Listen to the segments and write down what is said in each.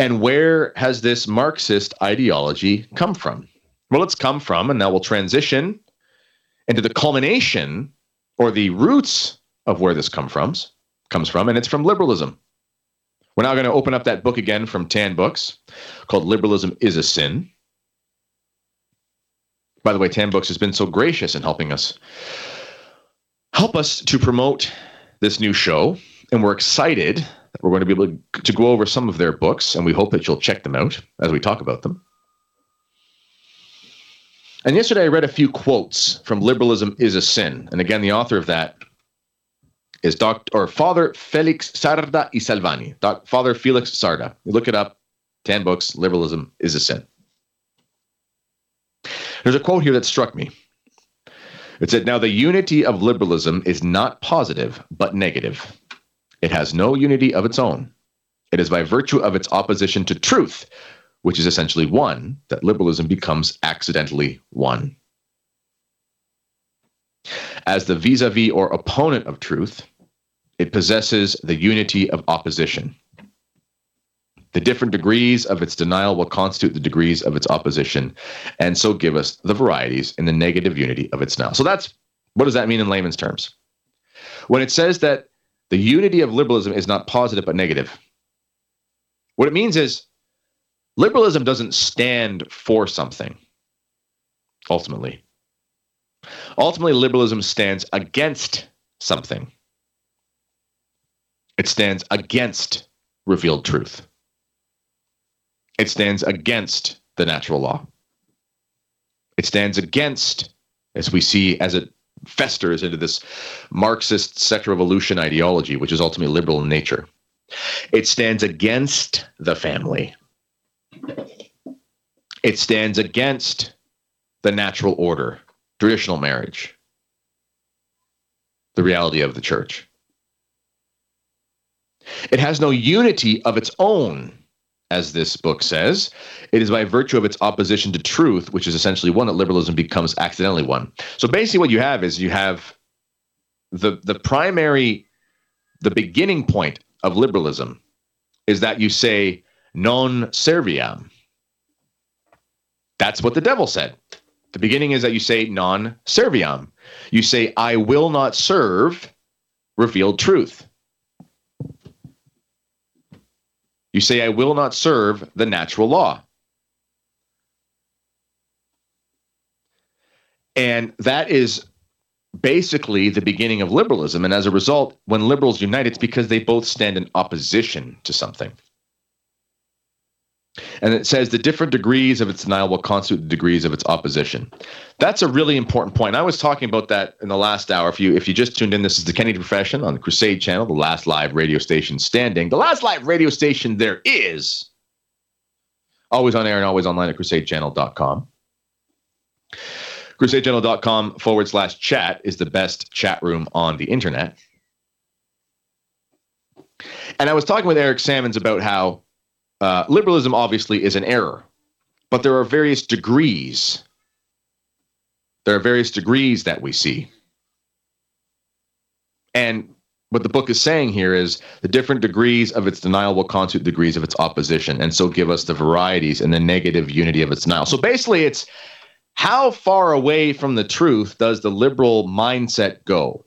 And where has this Marxist ideology come from? Well, it's come from, and now we'll transition into the culmination or the roots of where this come from, comes from, and it's from liberalism. We're now going to open up that book again from Tan Books called Liberalism is a Sin. By the way, Tan Books has been so gracious in helping us help us to promote this new show, and we're excited we're going to be able to go over some of their books, and we hope that you'll check them out as we talk about them. And yesterday I read a few quotes from Liberalism is a Sin. And again, the author of that is Dr. or Father Felix Sarda y Salvany. Doc, Father Felix Sarda. You look it up, Tan Books, Liberalism is a Sin. There's a quote here that struck me. It said, Now the unity of liberalism is not positive, but negative. It has no unity of its own. It is by virtue of its opposition to truth which is essentially one, that liberalism becomes accidentally one. As the vis a vis or opponent of truth, it possesses the unity of opposition. The different degrees of its denial will constitute the degrees of its opposition, and so give us the varieties in the negative unity of its denial. So that's what does that mean in layman's terms? When it says that the unity of liberalism is not positive but negative, what it means is liberalism doesn't stand for something ultimately. Ultimately liberalism stands against something. It stands against revealed truth. It stands against the natural law. It stands against as we see as it festers into this marxist sector revolution ideology which is ultimately liberal in nature. It stands against the family. It stands against the natural order, traditional marriage, the reality of the church. It has no unity of its own, as this book says. It is by virtue of its opposition to truth, which is essentially one that liberalism becomes accidentally one. So basically, what you have is you have the the primary, the beginning point of liberalism is that you say non serviam. That's what the devil said. The beginning is that you say non serviam. You say, I will not serve revealed truth. You say, I will not serve the natural law. And that is basically the beginning of liberalism. And as a result, when liberals unite, it's because they both stand in opposition to something. And it says the different degrees of its denial will constitute the degrees of its opposition. That's a really important point. I was talking about that in the last hour. If you if you just tuned in, this is the Kennedy Profession on the Crusade Channel, the last live radio station standing, the last live radio station there is. Always on air and always online at crusadechannel.com. Crusadechannel.com forward slash chat is the best chat room on the internet. And I was talking with Eric Sammons about how uh, liberalism obviously is an error, but there are various degrees. There are various degrees that we see. And what the book is saying here is the different degrees of its denial will constitute degrees of its opposition, and so give us the varieties and the negative unity of its denial. So basically, it's how far away from the truth does the liberal mindset go?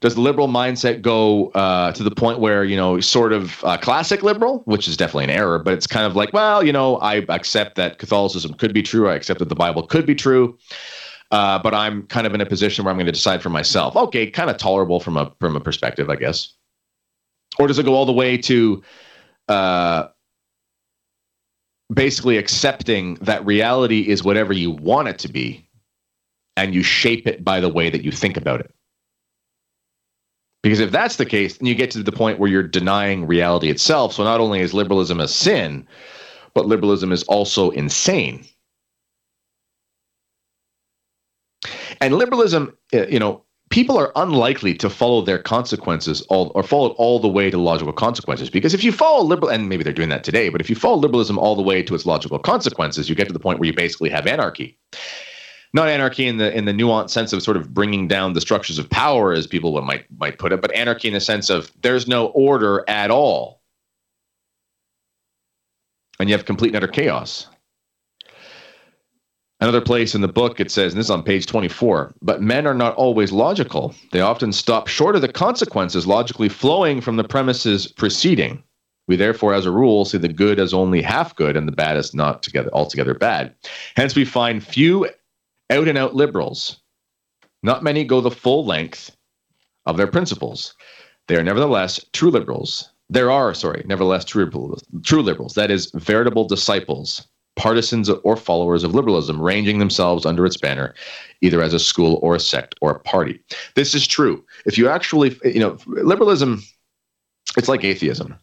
Does the liberal mindset go uh, to the point where you know sort of uh, classic liberal which is definitely an error but it's kind of like well you know i accept that catholicism could be true. I accept that the bible could be true. Uh, but i'm kind of in a position where i'm going to decide for myself. Okay kind of tolerable from a from a perspective i guess. Or does it go all the way to uh, basically accepting that reality is whatever you want it to be and you shape it by the way that you think about it because if that's the case, then you get to the point where you're denying reality itself. So not only is liberalism a sin, but liberalism is also insane. And liberalism, uh, you know, people are unlikely to follow their consequences all or follow it all the way to logical consequences. Because if you follow liberal, and maybe they're doing that today, but if you follow liberalism all the way to its logical consequences, you get to the point where you basically have anarchy not anarchy in the in the nuanced sense of sort of bringing down the structures of power, as people might might put it, but anarchy in the sense of there's no order at all. and you have complete and utter chaos. Another place in the book, it says, and this is on page 24, but men are not always logical. They often stop short of the consequences logically flowing from the premises preceding. We therefore, as a rule, see the good as only half good and the bad as not together altogether bad. Hence, we find few out and out liberals. Not many go the full length of their principles. They are nevertheless true liberals. There are, sorry, nevertheless true, liberals, true liberals. That is, veritable disciples partisans or followers of liberalism, ranging themselves under its banner, either as a school or a sect or a party. This is true. If you actually, you know, liberalism, it's like atheism.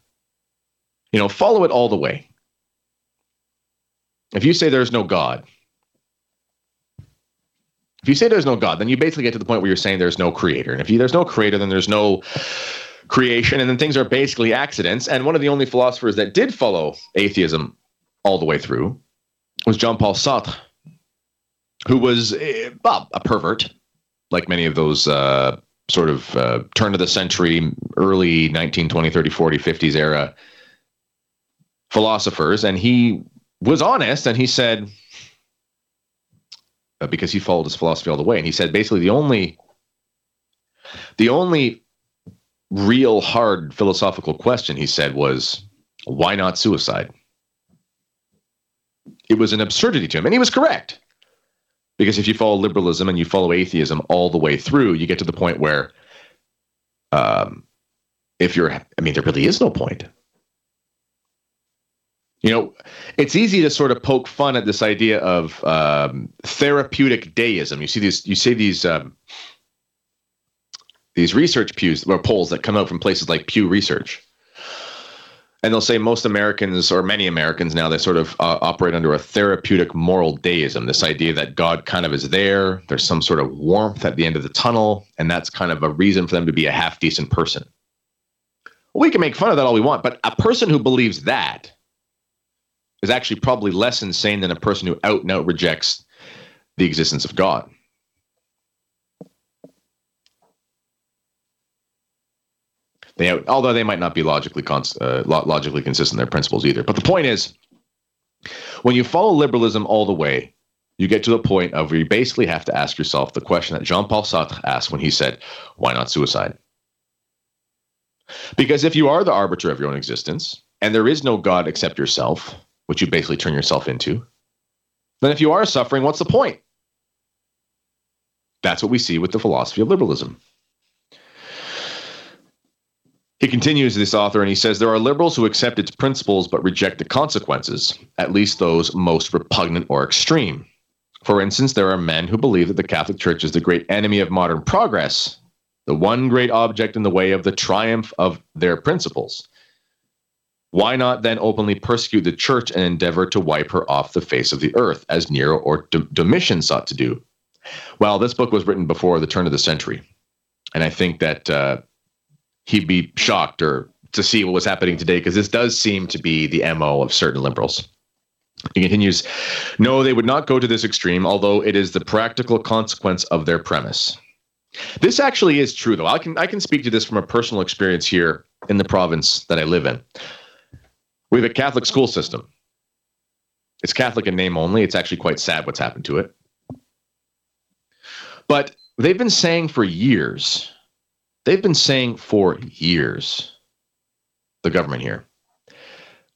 You know, follow it all the way. If you say there's no God, if you say there's no God, then you basically get to the point where you're saying there's no creator. And if you, there's no creator, then there's no creation. And then things are basically accidents. And one of the only philosophers that did follow atheism all the way through was Jean Paul Sartre, who was uh, a pervert, like many of those uh, sort of uh, turn of the century, early 19, 20, 30, 40, 50s era philosophers. And he was honest and he said, because he followed his philosophy all the way, and he said basically the only the only real hard philosophical question he said was why not suicide it was an absurdity to him. And he was correct. Because if you follow liberalism and you follow atheism all the way through, you get to the point where, um, if you're, I mean, there really is no point. You know, it's easy to sort of poke fun at this idea of um, therapeutic deism. You see these, you see these, um, these research pews or polls that come out from places like Pew Research, and they'll say most Americans or many Americans now they sort of uh, operate under a therapeutic moral deism. This idea that God kind of is there, there's some sort of warmth at the end of the tunnel, and that's kind of a reason for them to be a half decent person. we can make fun of that all we want, but a person who believes that is actually probably less insane than a person who out and out rejects the existence of God. They, although they might not be logically uh, logically consistent in their principles either. But the point is, when you follow liberalism all the way, you get to the point of where you basically have to ask yourself the question that Jean-Paul Sartre asked when he said, "Why not suicide?" Because if you are the arbiter of your own existence, and there is no God except yourself, which you basically turn yourself into, then if you are suffering, what's the point? That's what we see with the philosophy of liberalism. He continues, this author, and he says there are liberals who accept its principles but reject the consequences, at least those most repugnant or extreme. For instance, there are men who believe that the Catholic Church is the great enemy of modern progress, the one great object in the way of the triumph of their principles. Why not then openly persecute the church and endeavor to wipe her off the face of the earth, as Nero or Domitian sought to do? Well, this book was written before the turn of the century. And I think that uh, he'd be shocked or to see what was happening today because this does seem to be the MO of certain liberals. He continues, no, they would not go to this extreme, although it is the practical consequence of their premise. This actually is true, though. I can I can speak to this from a personal experience here in the province that I live in. We have a Catholic school system. It's Catholic in name only. It's actually quite sad what's happened to it. But they've been saying for years they've been saying for years, the government here,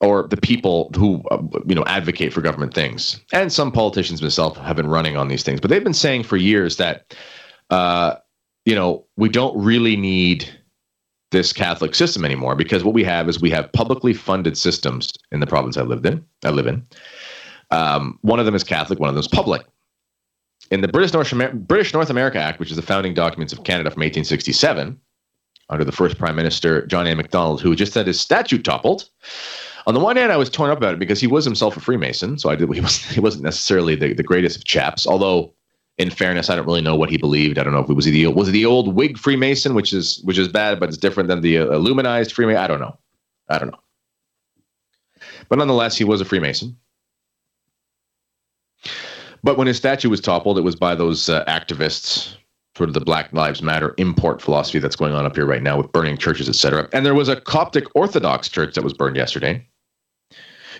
or the people who uh, you know advocate for government things, and some politicians themselves have been running on these things, but they've been saying for years that uh, you know we don't really need this Catholic system anymore because what we have is we have publicly funded systems in the province I lived in. I live in. Um, one of them is Catholic, one of them is public in the British North, Amer- British North America Act, which is the founding documents of Canada from 1867, under the first Prime Minister John A. Macdonald, who just had his statue toppled. On the one hand, I was torn up about it because he was himself a Freemason, so I did. He, was, he wasn't necessarily the, the greatest of chaps. Although, in fairness, I don't really know what he believed. I don't know if it was the was it the old Whig Freemason, which is which is bad, but it's different than the uh, Illuminized Freemason. I don't know. I don't know. But nonetheless, he was a Freemason. But when his statue was toppled, it was by those uh, activists, sort of the Black Lives Matter import philosophy that's going on up here right now with burning churches, etc. And there was a Coptic Orthodox church that was burned yesterday.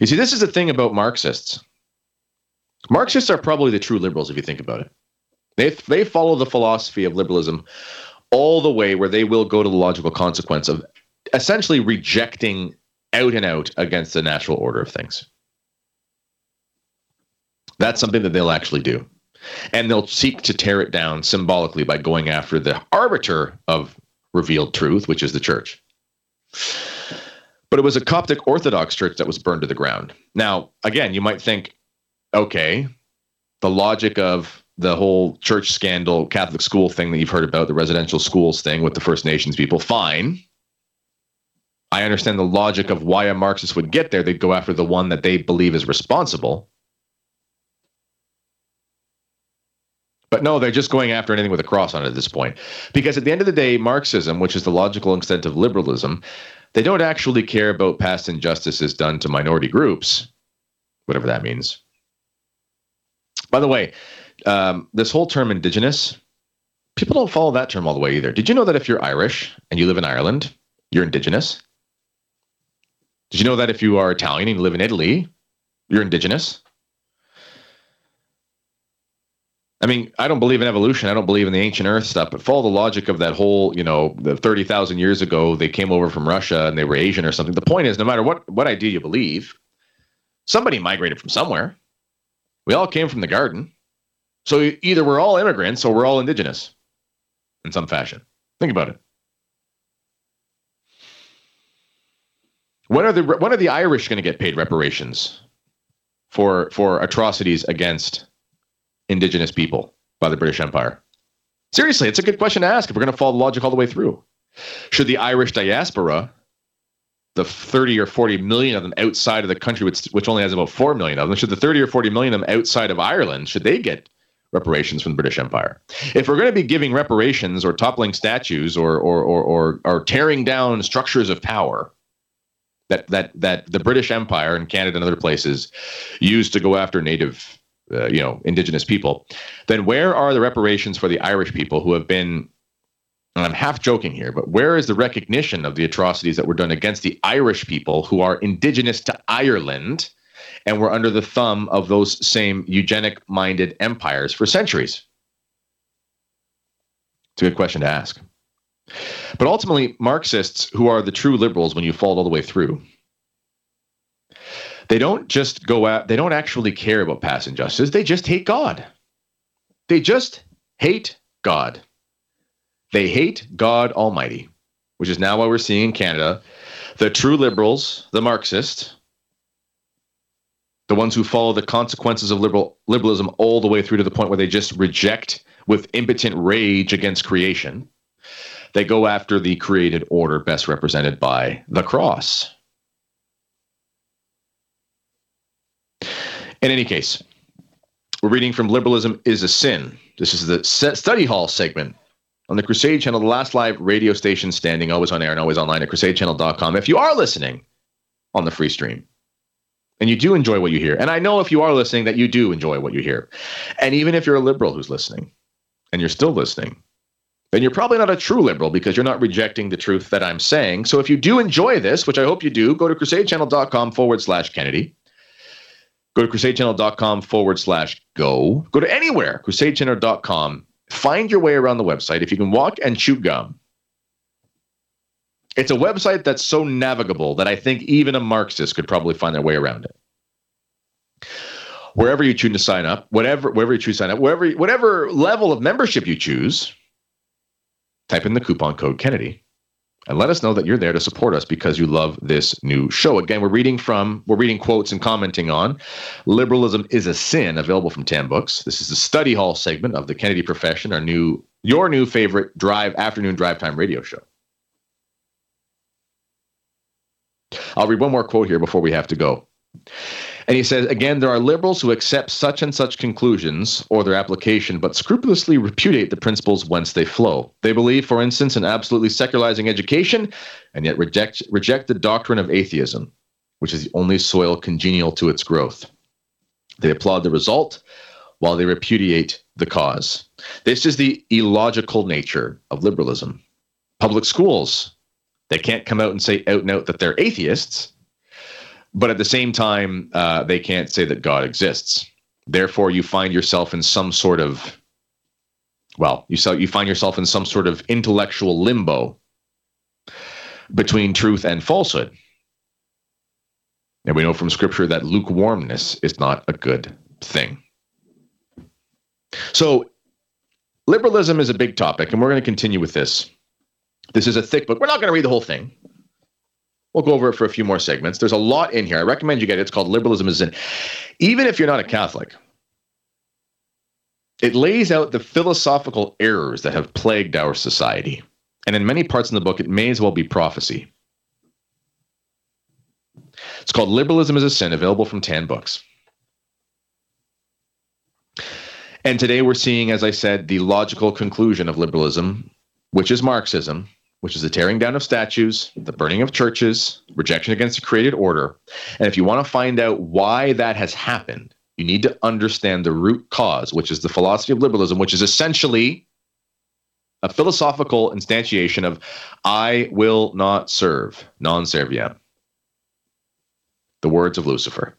You see, this is the thing about Marxists. Marxists are probably the true liberals if you think about it. They they follow the philosophy of liberalism all the way where they will go to the logical consequence of essentially rejecting out and out against the natural order of things. That's something that they'll actually do. And they'll seek to tear it down symbolically by going after the arbiter of revealed truth, which is the church. But it was a Coptic Orthodox church that was burned to the ground. Now, again, you might think, okay, the logic of the whole church scandal, Catholic school thing that you've heard about, the residential schools thing with the First Nations people, fine. I understand the logic of why a Marxist would get there. They'd go after the one that they believe is responsible. But no, they're just going after anything with a cross on it at this point. Because at the end of the day, Marxism, which is the logical extent of liberalism, they don't actually care about past injustices done to minority groups, whatever that means. By the way, um, this whole term indigenous, people don't follow that term all the way either. Did you know that if you're Irish and you live in Ireland, you're indigenous? Did you know that if you are Italian and you live in Italy, you're indigenous? I mean, I don't believe in evolution. I don't believe in the ancient Earth stuff. But follow the logic of that whole, you know, the thirty thousand years ago they came over from Russia and they were Asian or something. The point is, no matter what what idea you believe, somebody migrated from somewhere. We all came from the garden. So either we're all immigrants or we're all indigenous in some fashion. Think about it. When are the when are the Irish going to get paid reparations for for atrocities against indigenous people by the British Empire? Seriously, it's a good question to ask if we're going to follow the logic all the way through. Should the Irish diaspora, the 30 or 40 million of them outside of the country, which, which only has about 4 million of them, should the 30 or 40 million of them outside of Ireland, should they get reparations from the British Empire. If we're going to be giving reparations or toppling statues or or or or, or tearing down structures of power that that that the British Empire and Canada and other places used to go after native uh, you know indigenous people, then where are the reparations for the Irish people who have been and I'm half joking here, but where is the recognition of the atrocities that were done against the Irish people who are indigenous to Ireland? And were under the thumb of those same eugenic minded empires for centuries? It's a good question to ask. But ultimately, Marxists, who are the true liberals when you fall all the way through, they don't just go out, they don't actually care about past injustice. They just hate God. They just hate God. They hate God Almighty, which is now what we're seeing in Canada. The true liberals, the Marxists, the ones who follow the consequences of liberal liberalism all the way through to the point where they just reject with impotent rage against creation. They go after the created order best represented by the cross. In any case, we're reading from Liberalism is a Sin. This is the study hall segment on the Crusade Channel, the last live radio station standing, always on air and always online at crusadechannel.com. If you are listening on the free stream, and you do enjoy what you hear. And I know if you are listening that you do enjoy what you hear. And even if you're a liberal who's listening and you're still listening, then you're probably not a true liberal because you're not rejecting the truth that I'm saying. So if you do enjoy this, which I hope you do, go to crusadechannel.com forward slash Kennedy. Go to crusadechannel.com forward slash go. Go to anywhere, crusadechannel.com. Find your way around the website. If you can walk and chew gum, it's a website that's so navigable that I think even a Marxist could probably find their way around it. Wherever you choose to sign up, whatever wherever you choose to sign up, wherever whatever level of membership you choose, type in the coupon code Kennedy and let us know that you're there to support us because you love this new show. Again, we're reading from, we're reading quotes and commenting on Liberalism is a Sin, available from Tan Books. This is the study hall segment of the Kennedy Profession, our new, your new favorite drive afternoon drive time radio show. I'll read one more quote here before we have to go. And he says, again, there are liberals who accept such and such conclusions or their application, but scrupulously repudiate the principles whence they flow. They believe, for instance, in absolutely secularizing education, and yet reject, reject the doctrine of atheism, which is the only soil congenial to its growth. They applaud the result while they repudiate the cause. This is the illogical nature of liberalism. Public schools they can't come out and say out and out that they're atheists, but at the same time, uh, they can't say that God exists. Therefore, you find yourself in some sort of well, you so you find yourself in some sort of intellectual limbo between truth and falsehood. And we know from scripture that lukewarmness is not a good thing. So, liberalism is a big topic, and we're going to continue with this. This is a thick book. We're not going to read the whole thing. We'll go over it for a few more segments. There's a lot in here. I recommend you get it. It's called Liberalism is In. Even if you're not a Catholic, it lays out the philosophical errors that have plagued our society. And in many parts in the book, it may as well be prophecy. It's called Liberalism is a Sin, available from Tan Books. And today we're seeing, as I said, the logical conclusion of liberalism, which is Marxism, which is the tearing down of statues, the burning of churches, rejection against the created order. And if you want to find out why that has happened, you need to understand the root cause, which is the philosophy of liberalism, which is essentially a philosophical instantiation of I will not serve, non serviam. The words of Lucifer.